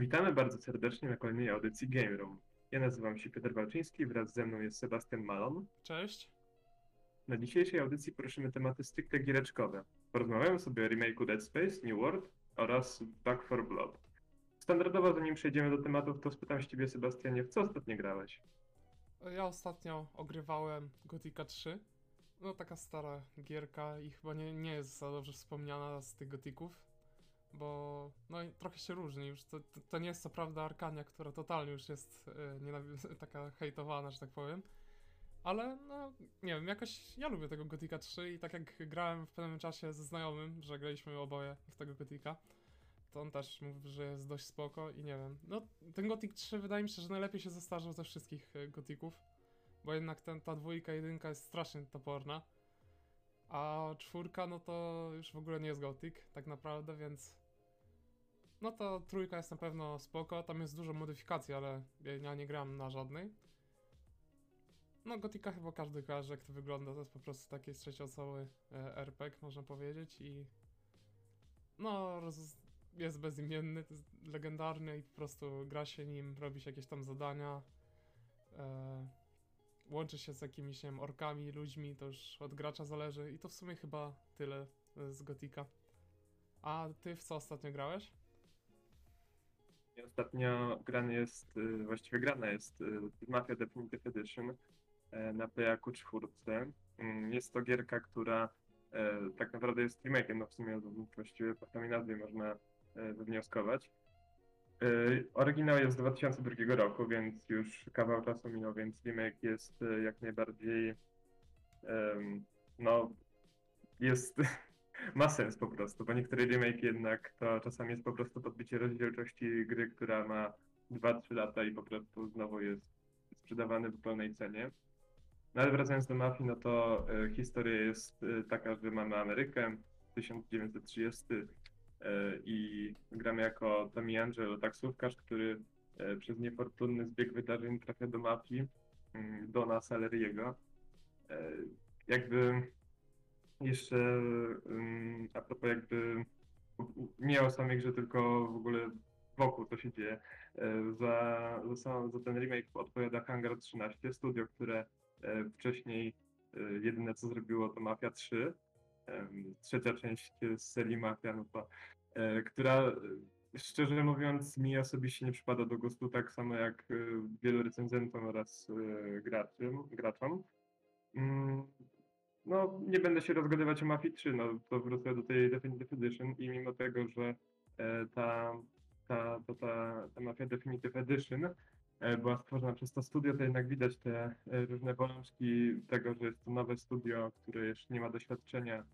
Witamy bardzo serdecznie na kolejnej audycji Game Room. Ja nazywam się Piotr Walczyński, wraz ze mną jest Sebastian Malon. Cześć. Na dzisiejszej audycji poruszymy tematy stricte giereczkowe. Porozmawiamy sobie o remake'u Dead Space, New World oraz Back 4 Blood. Standardowo, zanim przejdziemy do tematów, to spytam się ciebie, Sebastianie, w co ostatnio grałeś? Ja ostatnio ogrywałem Gothica 3. No taka stara gierka i chyba nie, nie jest za dobrze wspomniana z tych Gothików, bo no trochę się różni już. To, to, to nie jest co prawda Arkania, która totalnie już jest yy, taka hejtowana, że tak powiem. Ale no, nie wiem, jakoś ja lubię tego Gothica 3 i tak jak grałem w pewnym czasie ze znajomym, że graliśmy oboje w tego Gothica, to on też mówi, że jest dość spoko i nie wiem. No, ten Gothic 3 wydaje mi się, że najlepiej się zestarzał ze wszystkich e, Gothiców, bo jednak ten, ta dwójka, jedynka jest strasznie toporna, a czwórka, no to już w ogóle nie jest Gothic, tak naprawdę, więc... No to trójka jest na pewno spoko, tam jest dużo modyfikacji, ale ja nie gram na żadnej. No, Gotika chyba każdy kojarzy, jak to wygląda. To jest po prostu taki trzecioosobowy e, RPG, można powiedzieć i... No, jest bezimienny, jest legendarny i po prostu gra się nim, robi się jakieś tam zadania. E... Łączy się z jakimiś, wiem, orkami, ludźmi, to już od gracza zależy i to w sumie chyba tyle z Gotika. A ty w co ostatnio grałeś? Ostatnio grany jest, y, właściwie grana jest y, Mafia Definitive Edition, E, na Playaku 4. Mm, jest to gierka, która e, tak naprawdę jest remake'iem, no w sumie właściwie po nazwie można e, wywnioskować. Oryginał jest z 2002 roku, więc już kawał czasu minął, więc remake jest jak najbardziej no jest ma sens po prostu, bo niektóre remake jednak to czasami jest po prostu podbicie rozdzielczości gry, która ma 2-3 lata i po prostu znowu jest sprzedawany w pełnej cenie. No ale wracając do mafii, no to e, historia jest taka, że mamy Amerykę, 1930 e, i gramy jako Tommy Angelo, taksówkarz, który e, przez niefortunny zbieg wydarzeń trafia do mafii, mm, Dona Saleriego. E, jakby jeszcze mm, a propos jakby nie o samej grze, tylko w ogóle wokół co się dzieje. E, za, za, za ten remake odpowiada Hangar 13, studio, które E, wcześniej e, jedyne co zrobiło to Mafia 3, trzecia część serii Mafia, to, e, która szczerze mówiąc mi osobiście nie przypada do gustu tak samo jak wielu recenzentom oraz graczom. graczom. Mm, no, nie będę się rozgadywać o Mafii 3, no to wrócę do tej Definitive Edition i mimo tego, że ta, ta, ta, ta, ta Mafia Definitive Edition E, była stworzona przez to studio, to jednak widać te e, różne bolączki tego, że jest to nowe studio, które jeszcze nie ma doświadczenia.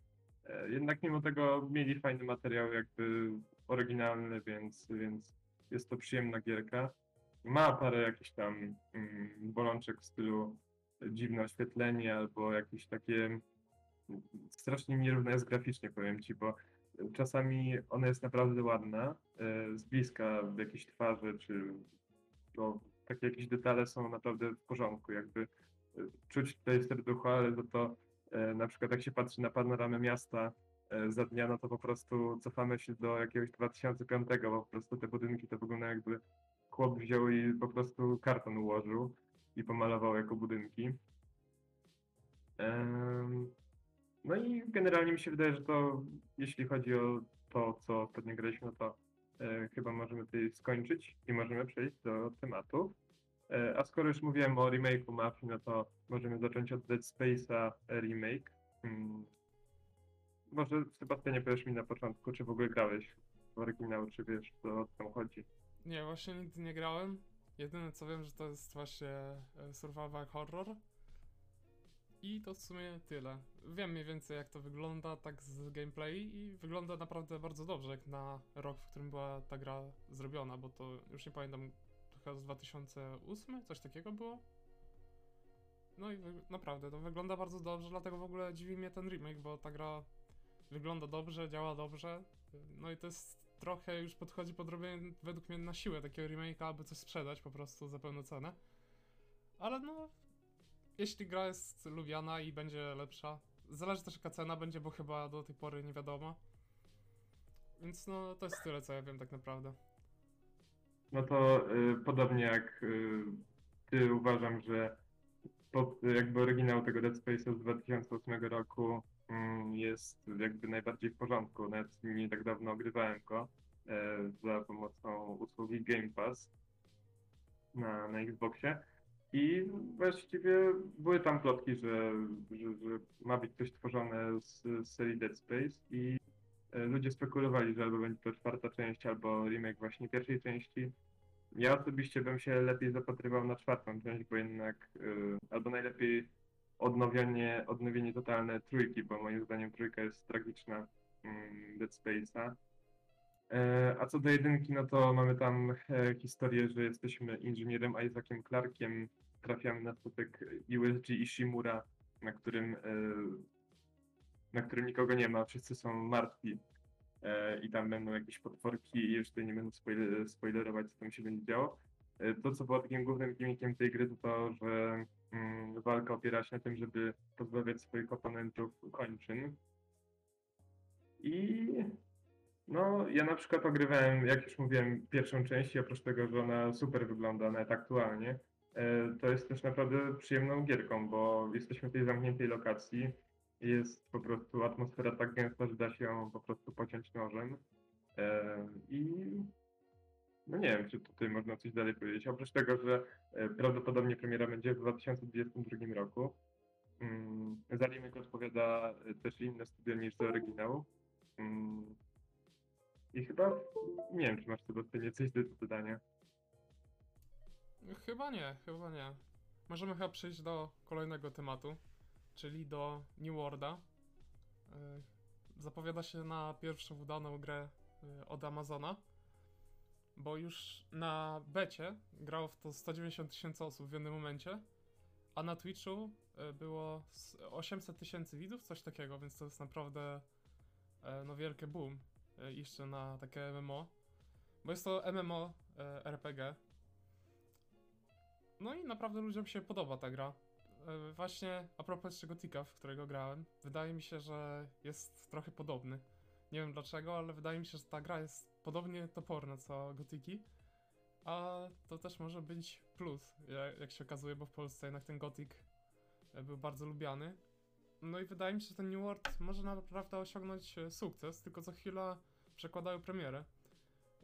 E, jednak mimo tego mieli fajny materiał, jakby oryginalny, więc, więc jest to przyjemna gierka. Ma parę jakichś tam mm, bolączek w stylu dziwne oświetlenie albo jakieś takie strasznie nierówne jest graficznie, powiem ci, bo czasami ona jest naprawdę ładna, z bliska w jakiejś twarzy, czy no, takie jakieś detale są naprawdę w porządku, jakby e, czuć tutaj serducho, ale to, to e, na przykład jak się patrzy na panoramę miasta e, za dnia, no to po prostu cofamy się do jakiegoś 2005, bo po prostu te budynki to wygląda jakby chłop wziął i po prostu karton ułożył i pomalował jako budynki. No i generalnie mi się wydaje, że to jeśli chodzi o to, co ostatnio graliśmy, no to e, chyba możemy tutaj skończyć i możemy przejść do tematów. E, a skoro już mówiłem o remake'u Mafii, no to możemy zacząć od Dead Space'a remake. Hmm. Może Sebastianie powiesz mi na początku, czy w ogóle grałeś w oryginał, czy wiesz, co o co chodzi? Nie, właśnie nigdy nie grałem. Jedyne co wiem, że to jest właśnie e, survival horror. I to w sumie tyle. Wiem mniej więcej jak to wygląda tak z gameplay i wygląda naprawdę bardzo dobrze jak na rok, w którym była ta gra zrobiona, bo to już nie pamiętam, chyba z 2008, coś takiego było. No i naprawdę to wygląda bardzo dobrze, dlatego w ogóle dziwi mnie ten remake, bo ta gra wygląda dobrze, działa dobrze. No i to jest trochę już podchodzi pod robienie według mnie na siłę takiego remake'a, aby coś sprzedać po prostu za pełną cenę. Ale no, jeśli gra jest lubiana i będzie lepsza, zależy też jaka cena będzie, bo chyba do tej pory nie wiadomo. Więc no, to jest tyle, co ja wiem tak naprawdę. No to y, podobnie jak y, ty uważam, że pod, jakby oryginał tego Dead Space'a z 2008 roku mm, jest jakby najbardziej w porządku. Nawet nie tak dawno ogrywałem go e, za pomocą usługi Game Pass na, na Xboxie. I właściwie były tam plotki, że, że, że ma być coś tworzone z, z serii Dead Space i ludzie spekulowali, że albo będzie to czwarta część, albo remake właśnie pierwszej części. Ja osobiście bym się lepiej zapatrywał na czwartą część, bo jednak y, albo najlepiej odnowienie, odnowienie totalne trójki, bo moim zdaniem trójka jest tragiczna mm, Dead Space'a. E, A co do jedynki, no to mamy tam e, historię, że jesteśmy inżynierem Isaaciem Clarkiem, trafiamy na statek USG Ishimura, na którym, e, na którym nikogo nie ma, wszyscy są martwi e, i tam będą jakieś potworki i już tutaj nie będę spoiler, spoilerować, co tam się będzie działo. E, To, co było takim głównym gimmickiem tej gry, to to, że mm, walka opiera się na tym, żeby pozbawiać swoich oponentów kończyn. I no, ja na przykład ogrywałem, jak już mówiłem, pierwszą część i oprócz tego, że ona super wygląda nawet aktualnie, e, to jest też naprawdę przyjemną gierką, bo jesteśmy w tej zamkniętej lokacji. Jest po prostu atmosfera tak gęsta, że da się ją po prostu pociąć nożem. I no nie wiem, czy tutaj można coś dalej powiedzieć. Oprócz tego, że e, prawdopodobnie premiera będzie w 2022 roku. Mm, Za remake odpowiada e, też inne studio niż za oryginał. Mm, I chyba nie wiem, czy masz do tego coś do dodania. Chyba nie, chyba nie. Możemy chyba przejść do kolejnego tematu, czyli do New Worlda. Y, Zapowiada się na pierwszą udaną grę y, od Amazona, bo już na becie grało w to 190 tysięcy osób w jednym momencie, a na Twitchu y, było s- 800 tysięcy widzów, coś takiego, więc to jest naprawdę e, no wielkie boom e, jeszcze na takie MMO, bo jest to MMO e, RPG, no i naprawdę ludziom się podoba ta gra. E, Właśnie a propos jeszcze Gotika, w którego grałem, wydaje mi się, że jest trochę podobny. Nie wiem dlaczego, ale wydaje mi się, że ta gra jest podobnie toporna co Gotiki. A to też może być plus, ja- jak się okazuje, bo w Polsce jednak ten Gotik e, był bardzo lubiany. No i wydaje mi się, że ten New World może naprawdę osiągnąć e, sukces, tylko za chwilę przekładają premierę.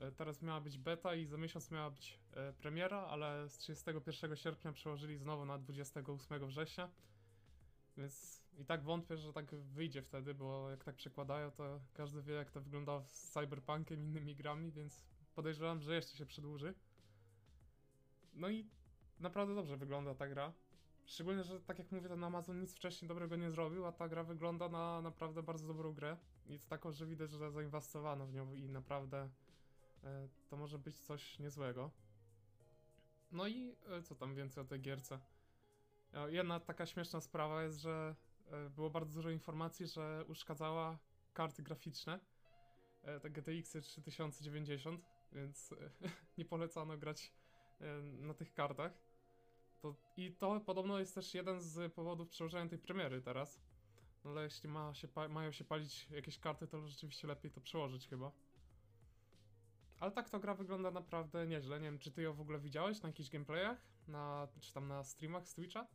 E, Teraz miała być beta i za miesiąc miała być e, premiera, ale z 31 sierpnia przełożyli znowu na 28 września. Więc i tak wątpię, że tak wyjdzie wtedy, bo jak tak przekładają, to każdy wie, jak to wygląda z Cyberpunkiem i innymi grami, więc podejrzewam, że jeszcze się przedłuży. No i naprawdę dobrze wygląda ta gra. Szczególnie, że tak jak mówię, ten Amazon nic wcześniej dobrego nie zrobił, a ta gra wygląda na naprawdę bardzo dobrą grę. To taką, że widać, że zainwestowano w nią i naprawdę to może być coś niezłego. No i e, co tam więcej o tej gierce? E, Jedna taka śmieszna sprawa jest, że e, było bardzo dużo informacji, że uszkadzała karty graficzne, e, te GTX 3090, więc e, nie polecano grać e, na tych kartach. To, I to podobno jest też jeden z powodów przełożenia tej premiery teraz. No ale jeśli ma się mają się palić jakieś karty, to rzeczywiście lepiej to przełożyć chyba. Ale tak to gra wygląda naprawdę nieźle. Nie wiem, czy ty ją w ogóle widziałeś na jakichś gameplayach? Na, czy tam na streamach z Twitcha?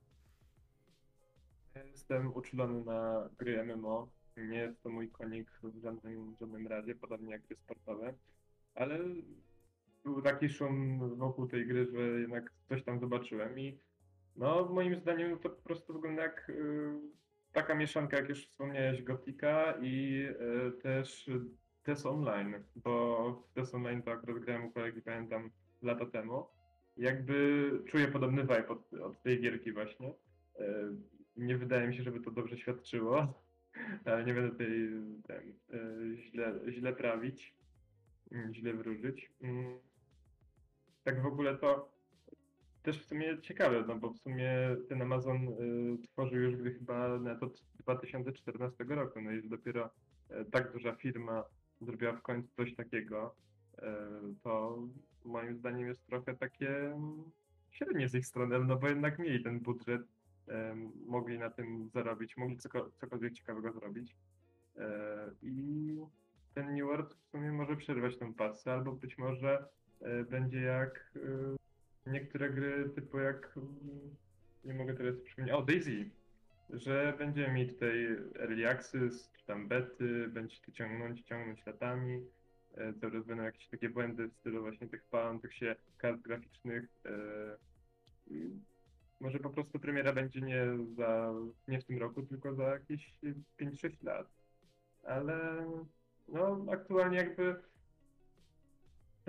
Jestem uczulony na gry MMO. Nie jest to mój konik w żadnym, żadnym razie, podobnie jak gry sportowe. Ale był taki szum wokół tej gry, że jednak coś tam zobaczyłem i no moim zdaniem to po prostu wygląda jak y, taka mieszanka, jak już wspomniałeś, Gotika i y, też TES Online, bo w TES Online to akurat grałem u kolegi, pamiętam, lata temu. Jakby czuję podobny vibe od, od tej gierki właśnie. Y, nie wydaje mi się, żeby to dobrze świadczyło, ale nie będę tutaj ten, y, źle, źle prawić, mm, źle wróżyć. Mm. Tak w ogóle to też w sumie ciekawe, no bo w sumie ten Amazon y, tworzył już gry chyba na to 2014 roku, no że dopiero tak duża firma zrobiła w końcu coś takiego, y, to moim zdaniem jest trochę takie średnie z ich strony, no bo jednak mieli ten budżet, em, mogli na tym zarobić, mogli coko- cokolwiek ciekawego zrobić. E, I ten New World w sumie może przerwać tę pasję, albo być może e, będzie jak e, niektóre gry typu jak, mm, nie mogę teraz przypomnieć, o Daisy, że będziemy mieć tutaj early access, czy tam bety, będzie to ciągnąć, ciągnąć latami, e, coraz będą jakieś takie błędy w stylu właśnie tych palących się kart graficznych. e, Może po prostu premiera będzie nie za, nie w tym roku, tylko za jakieś 5-6 lat. Ale no aktualnie jakby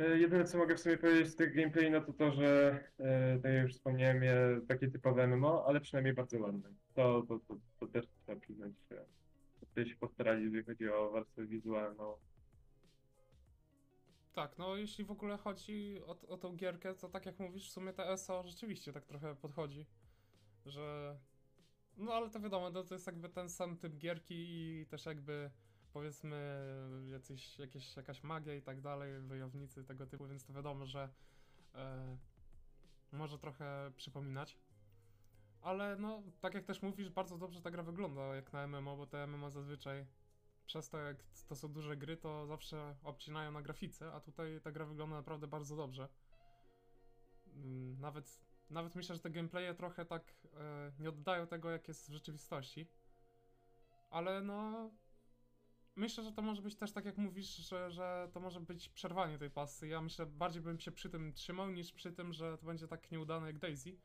jedyne co mogę w sumie powiedzieć z tych gameplay, no to to, że e, tak jak już wspomniałem, je takie typowe MMO, ale przynajmniej bardzo ładne. To, to, to, to też trzeba przyznać, że tutaj się postarali, jeżeli chodzi o warstwę wizualną. Tak, no jeśli w ogóle chodzi o, o tą gierkę, to tak jak mówisz, w sumie ta ESO rzeczywiście tak trochę podchodzi, że... No ale to wiadomo, no, to jest jakby ten sam typ gierki i też jakby powiedzmy jacyś, jakieś, jakaś magia i tak dalej, wojownicy tego typu, więc to wiadomo, że e, może trochę przypominać. Ale no, tak jak też mówisz, bardzo dobrze ta gra wygląda jak na MMO, bo te MMO zazwyczaj przez to jak to są duże gry, to zawsze obcinają na grafice, a tutaj ta gra wygląda naprawdę bardzo dobrze. Mm, Nawet, nawet myślę, że te gameplaye trochę tak e, nie oddają tego, jak jest w rzeczywistości. Ale no. Myślę, że to może być też tak, jak mówisz, że, że to może być przerwanie tej pasy. Ja myślę, bardziej bym się przy tym trzymał, niż przy tym, że to będzie tak nieudane jak Daisy.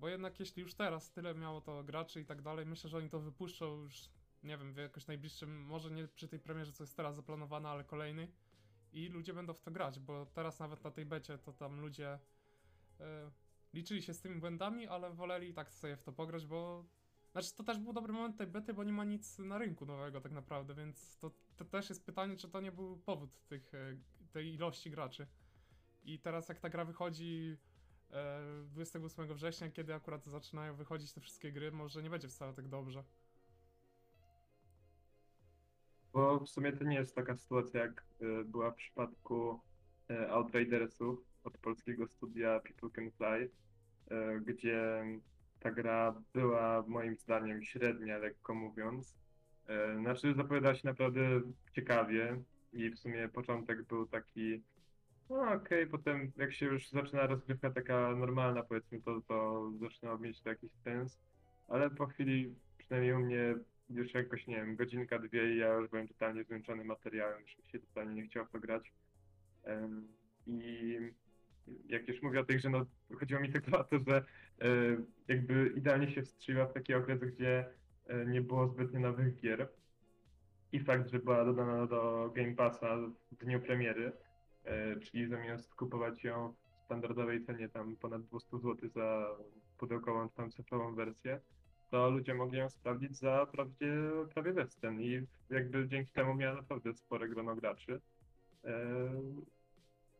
Bo jednak jeśli już teraz tyle miało to graczy i tak dalej, myślę, że oni to wypuszczą już, nie wiem, w jakoś najbliższym, może nie przy tej premierze, co jest teraz zaplanowana, ale kolejnej. I ludzie będą w to grać, bo teraz nawet na tej becie to tam ludzie e, liczyli się z tymi błędami, ale woleli tak sobie w to pograć, bo znaczy to też był dobry moment tej bety, bo nie ma nic na rynku nowego tak naprawdę, więc to, to też jest pytanie, czy to nie był powód tych, e, tej ilości graczy. I teraz jak ta gra wychodzi e, 28 września, kiedy akurat zaczynają wychodzić te wszystkie gry, może nie będzie wcale tak dobrze. Bo w sumie to nie jest taka sytuacja, jak e, była w przypadku e, Outridersów od polskiego studia People Can Fly, e, gdzie ta gra była moim zdaniem średnia, lekko mówiąc. E, Znaczy zapowiadała się naprawdę ciekawie i w sumie początek był taki no okej, potem jak się już zaczyna rozgrywka taka normalna powiedzmy, to, to zaczyna mieć to jakiś sens, ale po chwili, przynajmniej u mnie już jakoś, nie wiem, godzinka, dwie i ja już byłem totalnie zmęczony materiałem, już się totalnie nie chciało to grać. Em, I jak już mówię o tej grze, no chodziło mi tylko o to, że jakby idealnie się wstrzeliła w taki okres, gdzie e, nie było zbytnio nowych gier. I fakt, że była dodana do Game Passa w dniu premiery, e, czyli zamiast kupować ją w standardowej cenie tam ponad 200 zł za pudełkową tam cyfrową wersję, to ludzie mogli ją sprawdzić za prawie, prawie bezcen i jakby dzięki temu miała naprawdę spore grono graczy.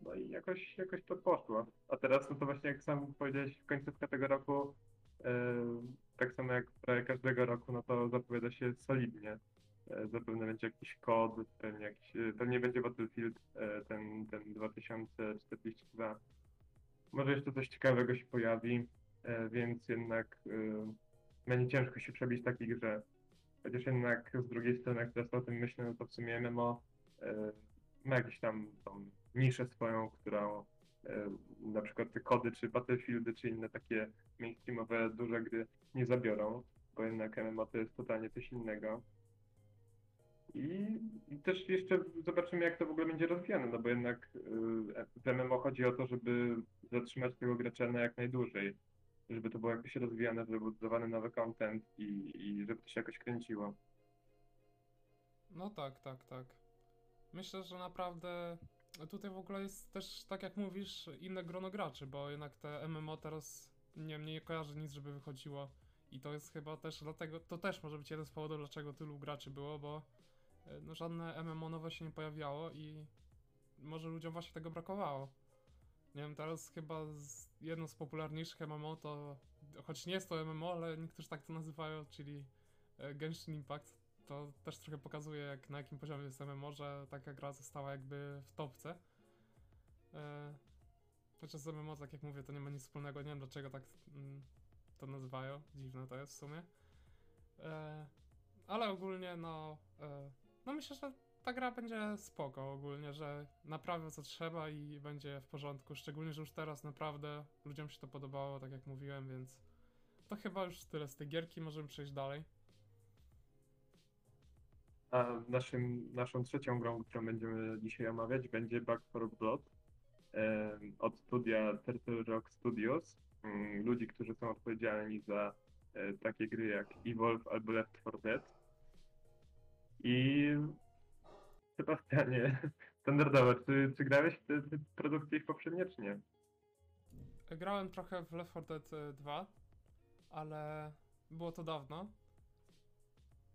No i jakoś, jakoś to poszło. A teraz, no to właśnie jak sam powiedziałeś, końcówka tego roku, e, tak samo jak prawie każdego roku, no to zapowiada się solidnie. E, Zapewne będzie jakiś kod, pewnie, jakiś, e, pewnie będzie Battlefield, e, ten, ten 2042. Może jeszcze coś ciekawego się pojawi, więc jednak będzie ciężko się przebić takiej grze. Chociaż jednak z drugiej strony, jak teraz o tym myślę, no to w sumie MMO ma jakąś tam tą niszę swoją, którą e, na przykład te kody, czy Battlefieldy, czy inne takie mainstreamowe duże gry nie zabiorą, bo jednak MMO to jest totalnie coś innego. I, też jeszcze zobaczymy, jak to w ogóle będzie rozwijane, no bo jednak y, w MMO chodzi o to, żeby zatrzymać tego gracza na jak najdłużej, żeby to było jakoś rozwijane, żeby był nowy content i, i żeby to się jakoś kręciło. No tak, tak, tak. Myślę, że naprawdę tutaj w ogóle jest też, tak jak mówisz, inne grono graczy, bo jednak te MMO teraz nie wiem, nie kojarzę nic, żeby wychodziło. I to jest chyba też dlatego, to też może być jeden z powodów, dlaczego tylu graczy było, bo e, no, żadne MMO nowe się nie pojawiało i może ludziom właśnie tego brakowało. Nie wiem, teraz chyba z, jedno z popularniejszych MMO to, choć nie jest to MMO, ale niektórzy tak to nazywają, czyli e, Genshin Impact, to też trochę pokazuje, jak, na jakim poziomie jest MMO, że taka gra została jakby w topce. E, chociaż z MMO, tak jak mówię, to nie ma nic wspólnego, nie wiem dlaczego tak mm, to nazywają, dziwne to jest w sumie. E, ale ogólnie, no, e, no myślę, że ta gra będzie spoko ogólnie, że naprawię co trzeba i będzie w porządku. Szczególnie, że już teraz naprawdę ludziom się to podobało, tak jak mówiłem, więc to chyba już tyle z tej gierki, możemy przejść dalej. A naszym, naszą trzecią grą, którą będziemy dzisiaj omawiać, będzie Back 4 Blood od studia Turtle Rock Studios. mm, Ludzi, którzy są odpowiedzialni za e, takie gry jak Evolve albo Left 4 Dead. I Sebastianie, standardowo, czy, czy grałeś w te, te produkcje ich poprzednie, czy nie? Grałem trochę w Left 4 Dead e, 2, ale było to dawno.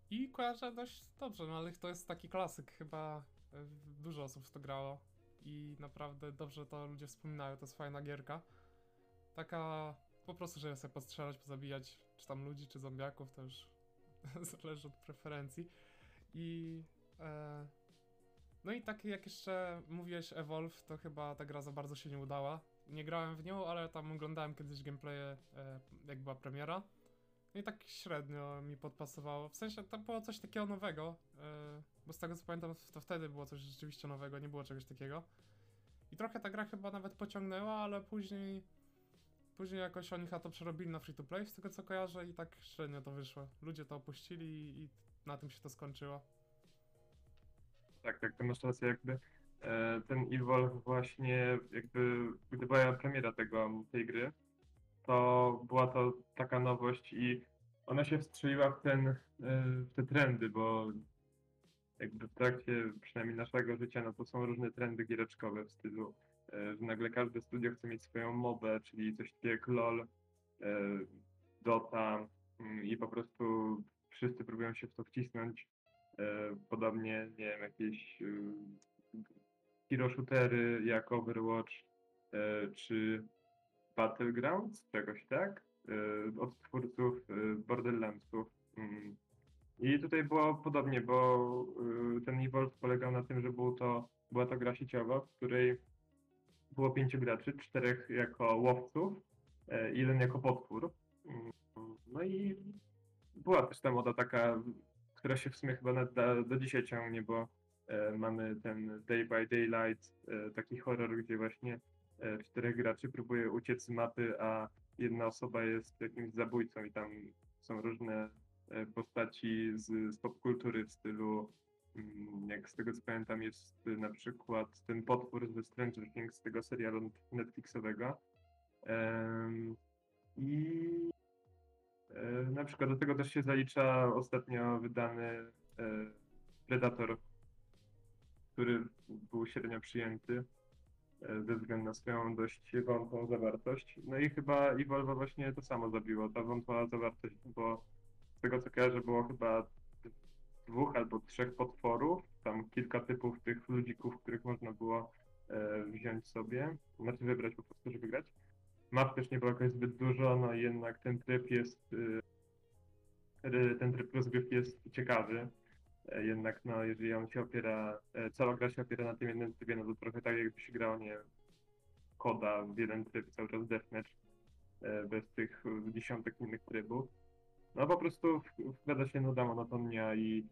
I kojarzę dość dobrze, no ale to jest taki klasyk, chyba e, dużo osób w to grało. I naprawdę dobrze to ludzie wspominają, to jest fajna gierka. Taka po prostu, żeby sobie postrzelać, pozabijać, czy tam ludzi, czy zombiaków, to już zależy od preferencji. I e, no i tak jak jeszcze mówiłeś Evolve, to chyba ta gra za bardzo się nie udała. Nie grałem w nią, ale tam oglądałem kiedyś gameplaye, e, jak była premiera. No i tak średnio mi podpasowało. W sensie tam było coś takiego nowego, e, bo z tego co pamiętam, to wtedy było coś rzeczywiście nowego, nie było czegoś takiego. I trochę ta gra chyba nawet pociągnęła, ale później później jakoś oni to przerobili na free to play, z tego co kojarzę i tak średnio to wyszło. Ludzie to opuścili i, i na tym się to skończyło. Tak, tak, to masz rację, jakby e, ten Evolve właśnie, jakby gdy była premiera tego, tej gry, to była to taka nowość i ona się wstrzeliła w ten, e, w te trendy, bo jakby w trakcie przynajmniej naszego życia, no to są różne trendy giereczkowe w stylu, e, że nagle każde studio chce mieć swoją mobę, czyli coś takiego jak LOL, e, Dota mm, i po prostu wszyscy próbują się w to wcisnąć. Podobnie, nie wiem, jakieś hero shootery jak Overwatch czy Battlegrounds, czegoś tak, e, od twórców e, Borderlandsów. Mm. I tutaj było podobnie, bo y, ten Evolve polegał na tym, że był to, była to gra sieciowa, w której było pięciu graczy, czterech jako łowców, e, jeden jako potwór. Mm, No i była też ta moda taka, która się w sumie chyba nawet do, do dzisiaj ciągnie, bo e, mamy ten Day by Daylight, e, taki horror, gdzie właśnie czterech graczy próbuje uciec z mapy, a jedna osoba jest jakimś zabójcą i tam są różne e, postaci z, z popkultury w stylu, mm, jak z tego co pamiętam, jest e, na przykład ten potwór ze Stranger Things, z tego serialu Netflixowego. I e, na przykład do tego też się zalicza ostatnio wydany e, Predator, który był średnio przyjęty e, ze względu na swoją dość wątłą zawartość. No i chyba Evolve właśnie to samo zabiło, ta wątła zawartość, bo z tego co kojarzę było chyba dwóch albo trzech potworów, tam kilka typów tych ludzików, których można było e, wziąć sobie, znaczy wybrać po prostu, żeby grać. Map też nie było jakoś zbyt dużo, no i jednak ten tryb jest, ry- ten tryb rozgrywki jest ciekawy. E, Jednak no, jeżeli on się opiera, e, cała gra się opiera na tym jednym trybie, no to trochę tak jakby się grało, nie koda w jeden tryb, cały czas deathmatch, e, bez tych dziesiątek innych trybów. No po prostu w- wkłada się nuda, monotonia i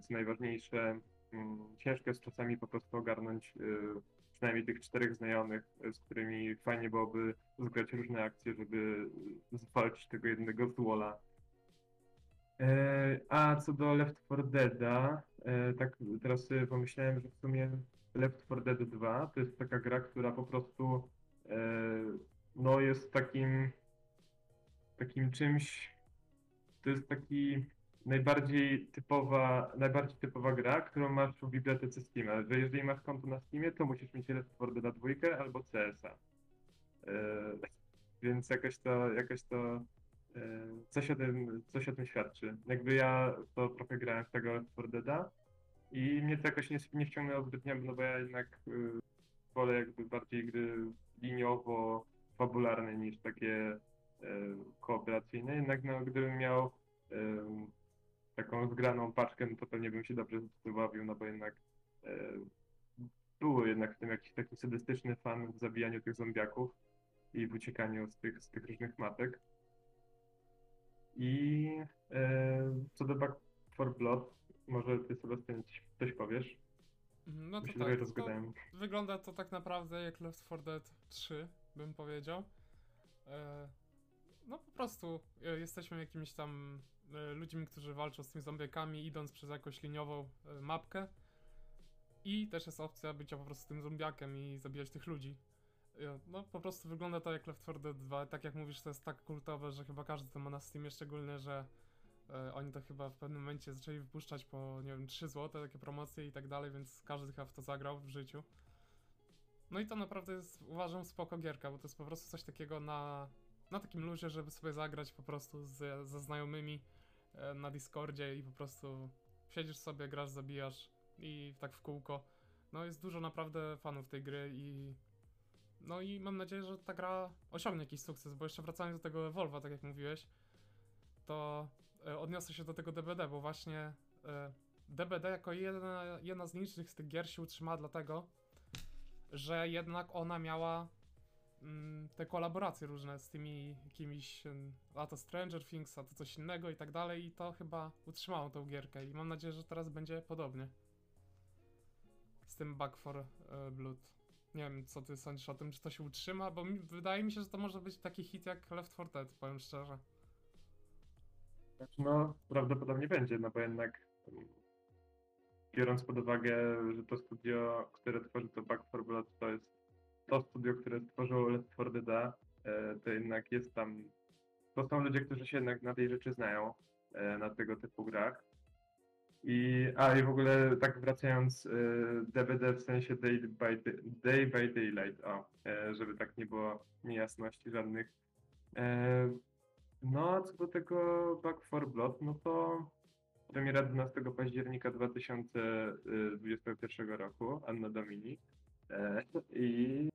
co najważniejsze, mm, ciężko jest czasami po prostu ogarnąć przynajmniej tych czterech znajomych, z którymi fajnie byłoby zgrać różne akcje, żeby zwalczyć tego jednego złola. E, A co do Left 4 Deada, e, tak teraz sobie pomyślałem, że w sumie Left 4 Dead 2 to jest taka gra, która po prostu e, no jest takim takim czymś, to jest taki najbardziej typowa, najbardziej typowa gra, którą masz w bibliotece Steama, że jeżeli masz konto na Steamie, to musisz mieć Left 4 Dead 2 albo CS-a. Więc jakoś to, jakoś to coś o tym, coś o tym świadczy. Jakby ja to trochę grałem w tego Left 4 Deada i mnie to jakoś nie, nie wciągnęło zbytnio, no bo ja jednak y, wolę jakby bardziej gry liniowo fabularne niż takie e, kooperacyjne. Jednak no, gdybym miał em, taką zgraną paczkę, no to pewnie bym się dobrze bawił, no bo jednak e, było jednak w tym jakiś taki sadystyczny fan w zabijaniu tych zombiaków i w uciekaniu z tych, z tych różnych mapek. I e, co do Back 4 Blood, może ty Sebastian coś- coś powiesz? Mhm, No to tak, to rozgadałem. wygląda to tak naprawdę jak Left 4 Dead 3, bym powiedział. E, no po prostu e, jesteśmy jakimiś tam ludźmi, którzy walczą z tymi zombiakami, idąc przez jakąś liniową mapkę. I też jest opcja bycia po prostu tym zombiakiem i zabijać tych ludzi. No po prostu wygląda to jak Left 4 Dead 2. Tak jak mówisz, to jest tak kultowe, że chyba każdy to ma na Steamie, szczególnie, że e, oni to chyba w pewnym momencie zaczęli wypuszczać po, nie wiem, 3 zł, takie promocje i tak dalej, więc każdy chyba w to zagrał w życiu. No i to naprawdę jest, uważam, spoko gierka, bo to jest po prostu coś takiego na, na takim luzie, żeby sobie zagrać po prostu z, ze znajomymi e, na Discordzie i po prostu siedzisz sobie, grasz, zabijasz i tak w kółko. No jest dużo naprawdę fanów tej gry i no i mam nadzieję, że ta gra osiągnie jakiś sukces, bo jeszcze wracając do tego Evolva, tak jak mówiłeś, to e, odniosę się do tego DBD, bo właśnie e, DBD jako jedna, jedna z nielicznych z tych gier się utrzymała dlatego, że jednak ona miała mm, te kolaboracje różne z tymi jakimiś, em, a to Stranger Things, a to coś innego i tak dalej i to chyba utrzymało tą gierkę i mam nadzieję, że teraz będzie podobnie. Z tym Back for e, Blood. Nie wiem, co ty sądzisz o tym, czy to się utrzyma, bo mi, wydaje mi się, że to może być taki hit jak Left 4 Dead, powiem szczerze. No, prawdopodobnie będzie, no bo jednak biorąc pod uwagę, że to studio, które tworzy to Back 4 Blood, to jest to studio, które stworzyło Left 4 Dead, e, to jednak jest tam, to są ludzie, którzy się jednak na tej rzeczy znają, e, na tego typu grach. I, a i w ogóle tak wracając, e, DBD w sensie Day by, day by Daylight, o, e, żeby tak nie było niejasności żadnych. E, no, co do tego Back 4 Blood, no to premiera 12 października 2021 roku, Anno Domini. E, I,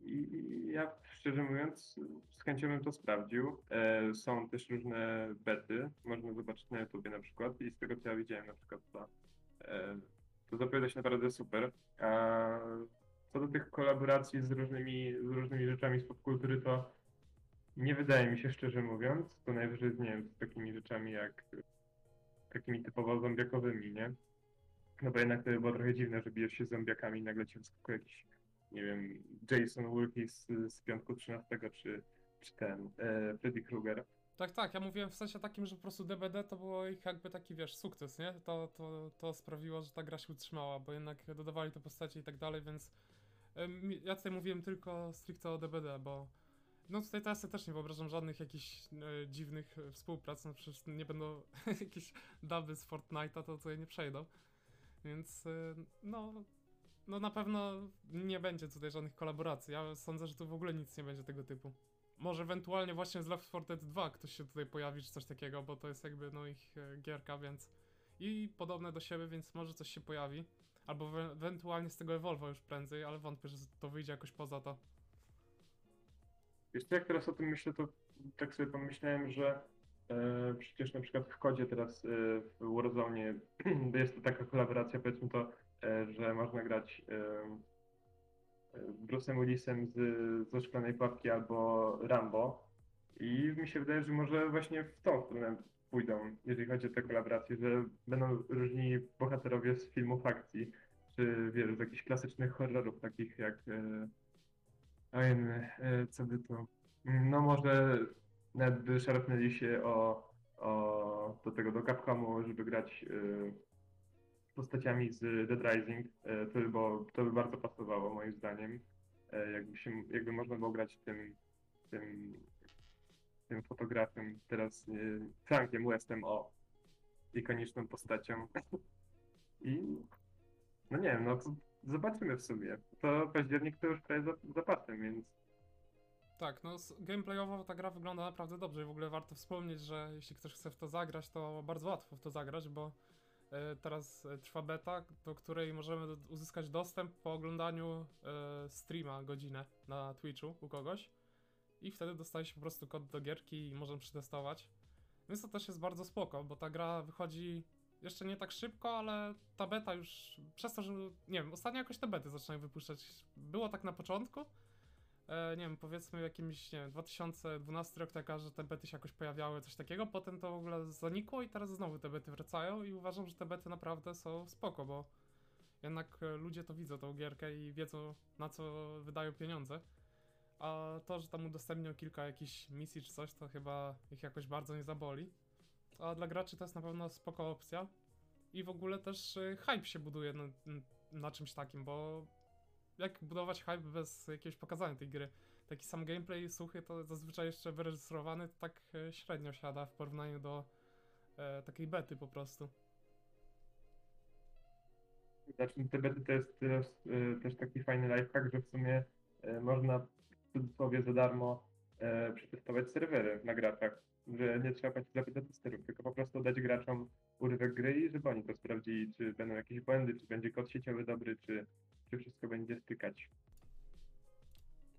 I ja szczerze mówiąc z chęcią bym to sprawdził. E, Są też różne bety, można zobaczyć na YouTubie na przykład i z tego co ja widziałem na przykład to, e, to zapowiada się naprawdę super. A co do tych kolaboracji z różnymi, z różnymi rzeczami z popkultury, to nie wydaje mi się, szczerze mówiąc, to najwyżej, nie wiem, z takimi rzeczami jak takimi typowo zombiakowymi, nie? No bo jednak to by było trochę dziwne, że bijesz się z zombiakami i nagle ci wyskakuje jakiś, nie wiem, Jason Wilkes z, z piątku 13 czy, czy ten, e, Freddy Krueger. Tak, tak, ja mówiłem w sensie takim, że po prostu DBD to było ich jakby taki, wiesz, sukces, nie? To, to, to sprawiło, że ta gra się utrzymała, bo jednak dodawali te postacie i tak dalej, więc ja tutaj mówiłem tylko stricte o DBD, bo no tutaj teraz ja też nie wyobrażam żadnych jakichś e, dziwnych współprac, no przecież nie będą jakieś duby z Fortnite'a, to tutaj nie przejdą, więc e, no, no na pewno nie będzie tutaj żadnych kolaboracji, ja sądzę, że tu w ogóle nic nie będzie tego typu. Może ewentualnie właśnie z Left 4 Dead 2 ktoś się tutaj pojawi, czy coś takiego, bo to jest jakby no ich e, gierka, więc i podobne do siebie, więc może coś się pojawi. Albo we- ewentualnie z tego Evolvo już prędzej, ale wątpię, że to wyjdzie jakoś poza to. Wiesz co, jak teraz o tym myślę, to tak sobie pomyślałem, że e, przecież na przykład w kodzie teraz e, w Warzone jest to taka kolaboracja, powiedzmy to, że można grać Bruce'em Willisem z, ze Szklanej Pułapki albo Rambo i mi się wydaje, że może właśnie w tą stronę pójdą, jeżeli chodzi o te kolaboracje, że będą różni bohaterowie z filmów akcji, czy wiesz, z jakichś klasycznych horrorów, takich jak e, Ojej, e, co by tu. No może nawet by szarpnęli się o, o do tego do Capcomu, żeby grać e, postaciami z Dead Rising. E, to, by to by bardzo pasowało moim zdaniem. E, jakby, się, jakby można było grać tym, tym, tym fotografem, teraz e, Frankiem Westem, o ikoniczną postacią. I no nie wiem, no zobaczymy w sumie. To październik to już prawie za, za pasem, więc Tak, no gameplayowo ta gra wygląda naprawdę dobrze i w ogóle warto wspomnieć, że jeśli ktoś chce w to zagrać, to bardzo łatwo w to zagrać, bo teraz e, trwa beta, do której możemy uzyskać dostęp po oglądaniu e, streama godzinę na Twitchu u kogoś i wtedy dostaje się po prostu kod do gierki i możemy przetestować. Więc to też jest bardzo spoko, bo ta gra wychodzi jeszcze nie tak szybko, ale ta beta już przez to, że nie wiem, ostatnio jakoś te bety zaczynają wypuszczać. Było tak na początku, e, nie wiem, powiedzmy jakimś, nie wiem, 2012 rok taka, że te bety się jakoś pojawiały, coś takiego, potem to w ogóle zanikło i teraz znowu te bety wracają i uważam, że te bety naprawdę są spoko, bo jednak e, ludzie to widzą tą gierkę i wiedzą na co wydają pieniądze. A to, że tam udostępnią kilka jakichś misji czy coś, to chyba ich jakoś bardzo nie zaboli. A dla graczy to jest na pewno spoko opcja. I w ogóle też y, hype się buduje na, na czymś takim, bo jak budować hype bez jakiegoś pokazania tej gry? Taki sam gameplay suchy to zazwyczaj jeszcze wyreżyserowany to tak e, średnio siada w porównaniu do e, takiej bety po prostu. Znaczy, te bety to jest też, e, też taki fajny lifehack, że w sumie e, można w cudzysłowie za darmo e, przetestować serwery na graczach. Że nie trzeba płacić za testerów, tylko po prostu dać graczom urywek gry i żeby oni to sprawdzili, czy będą jakieś błędy, czy będzie kod sieciowy dobry, czy, czy wszystko będzie stykać.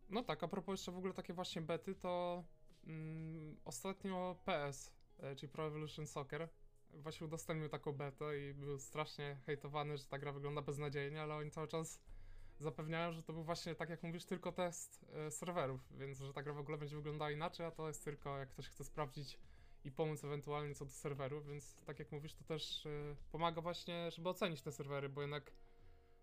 No tak, a propos jeszcze w ogóle takie właśnie bety, to mm, ostatnio PS, e, czyli Pro Evolution Soccer, właśnie udostępnił taką betę i był strasznie hejtowany, że ta gra wygląda beznadziejnie, ale oni cały czas zapewniają, że to był właśnie, tak jak mówisz, tylko test e, serwerów, więc że ta gra w ogóle będzie wyglądała inaczej, a to jest tylko jak ktoś chce sprawdzić i pomóc ewentualnie co do serwerów, więc tak jak mówisz, to też e, pomaga właśnie, żeby ocenić te serwery, bo jednak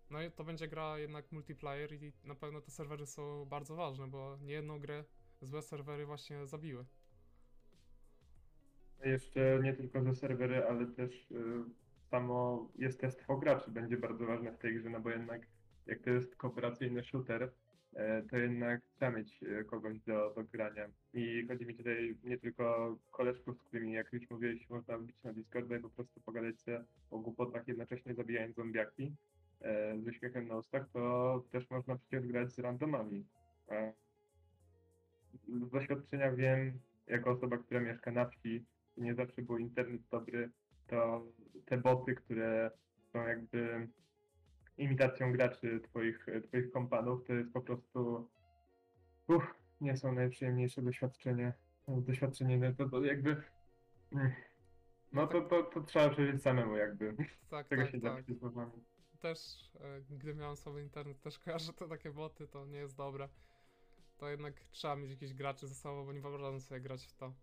no i to będzie gra jednak multiplayer i na pewno te serwery są bardzo ważne, bo niejedną grę złe serwery właśnie zabiły. Jeszcze nie tylko za serwery, ale też y, samo jestestwo graczy będzie bardzo ważne w tej grze, no bo jednak jak to jest kooperacyjny shooter, e, to jednak trzeba mieć e, kogoś do, do grania. I chodzi mi tutaj nie tylko koleżków, z którymi, jak już mówiłeś, można wbić na Discorda i po prostu pogadać sobie o głupotach, jednocześnie zabijając zombiaki z uśmiechem na ustach, to też można przecież grać z randomami. E, z doświadczenia wiem, jako osoba, która mieszka na wsi, nie zawsze był internet dobry, to te boty, które są jakby imitacją graczy twoich, twoich kompanów, to jest po prostu uff, nie są najprzyjemniejsze doświadczenie. Doświadczenie, no to, to jakby mm, no to, to, to trzeba przeżyć samemu jakby. Tak, Tego tak, się tak. tak. Też, e, gdy miałem słaby internet, też kojarzę te takie boty, to nie jest dobre. To jednak trzeba mieć jakichś graczy ze sobą, bo nie wyobrażam sobie grać w to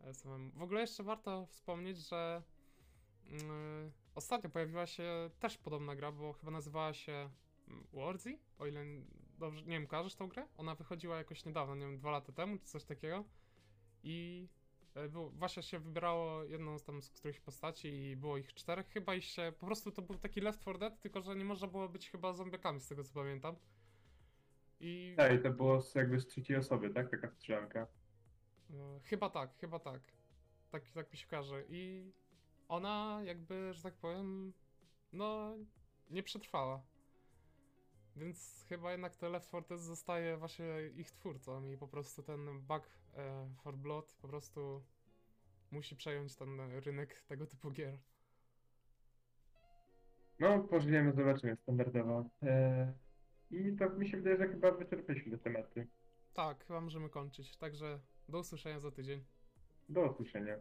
e, samemu. W ogóle jeszcze warto wspomnieć, że mm, ostatnio pojawiła się też podobna gra, bo chyba nazywała się mm, Warzy, o ile dobrze, nie wiem, kojarzysz tą grę? Ona wychodziła jakoś niedawno, nie wiem, dwa lata temu, czy coś takiego. I e, właśnie się wybierało jedną z tam z których postaci i było ich czterech chyba i się, po prostu to był taki Left 4 Dead, tylko że nie można było być chyba zombiakami z tego co pamiętam. I Tak, i to było z, jakby z trzeciej osoby, tak? Taka strzelanka. e, chyba tak, chyba tak. Tak, tak mi się każe. I ona jakby, że tak powiem, no nie przetrwała. Więc chyba jednak to Left 4 Dead zostaje właśnie ich twórcą i po prostu ten Back e, for Blood po prostu musi przejąć ten rynek tego typu gier. No, pożyjemy, zobaczymy standardowo. E, I to mi się wydaje, że chyba wyczerpaliśmy te tematy. Tak, chyba możemy kończyć. Także do usłyszenia za tydzień. Do usłyszenia.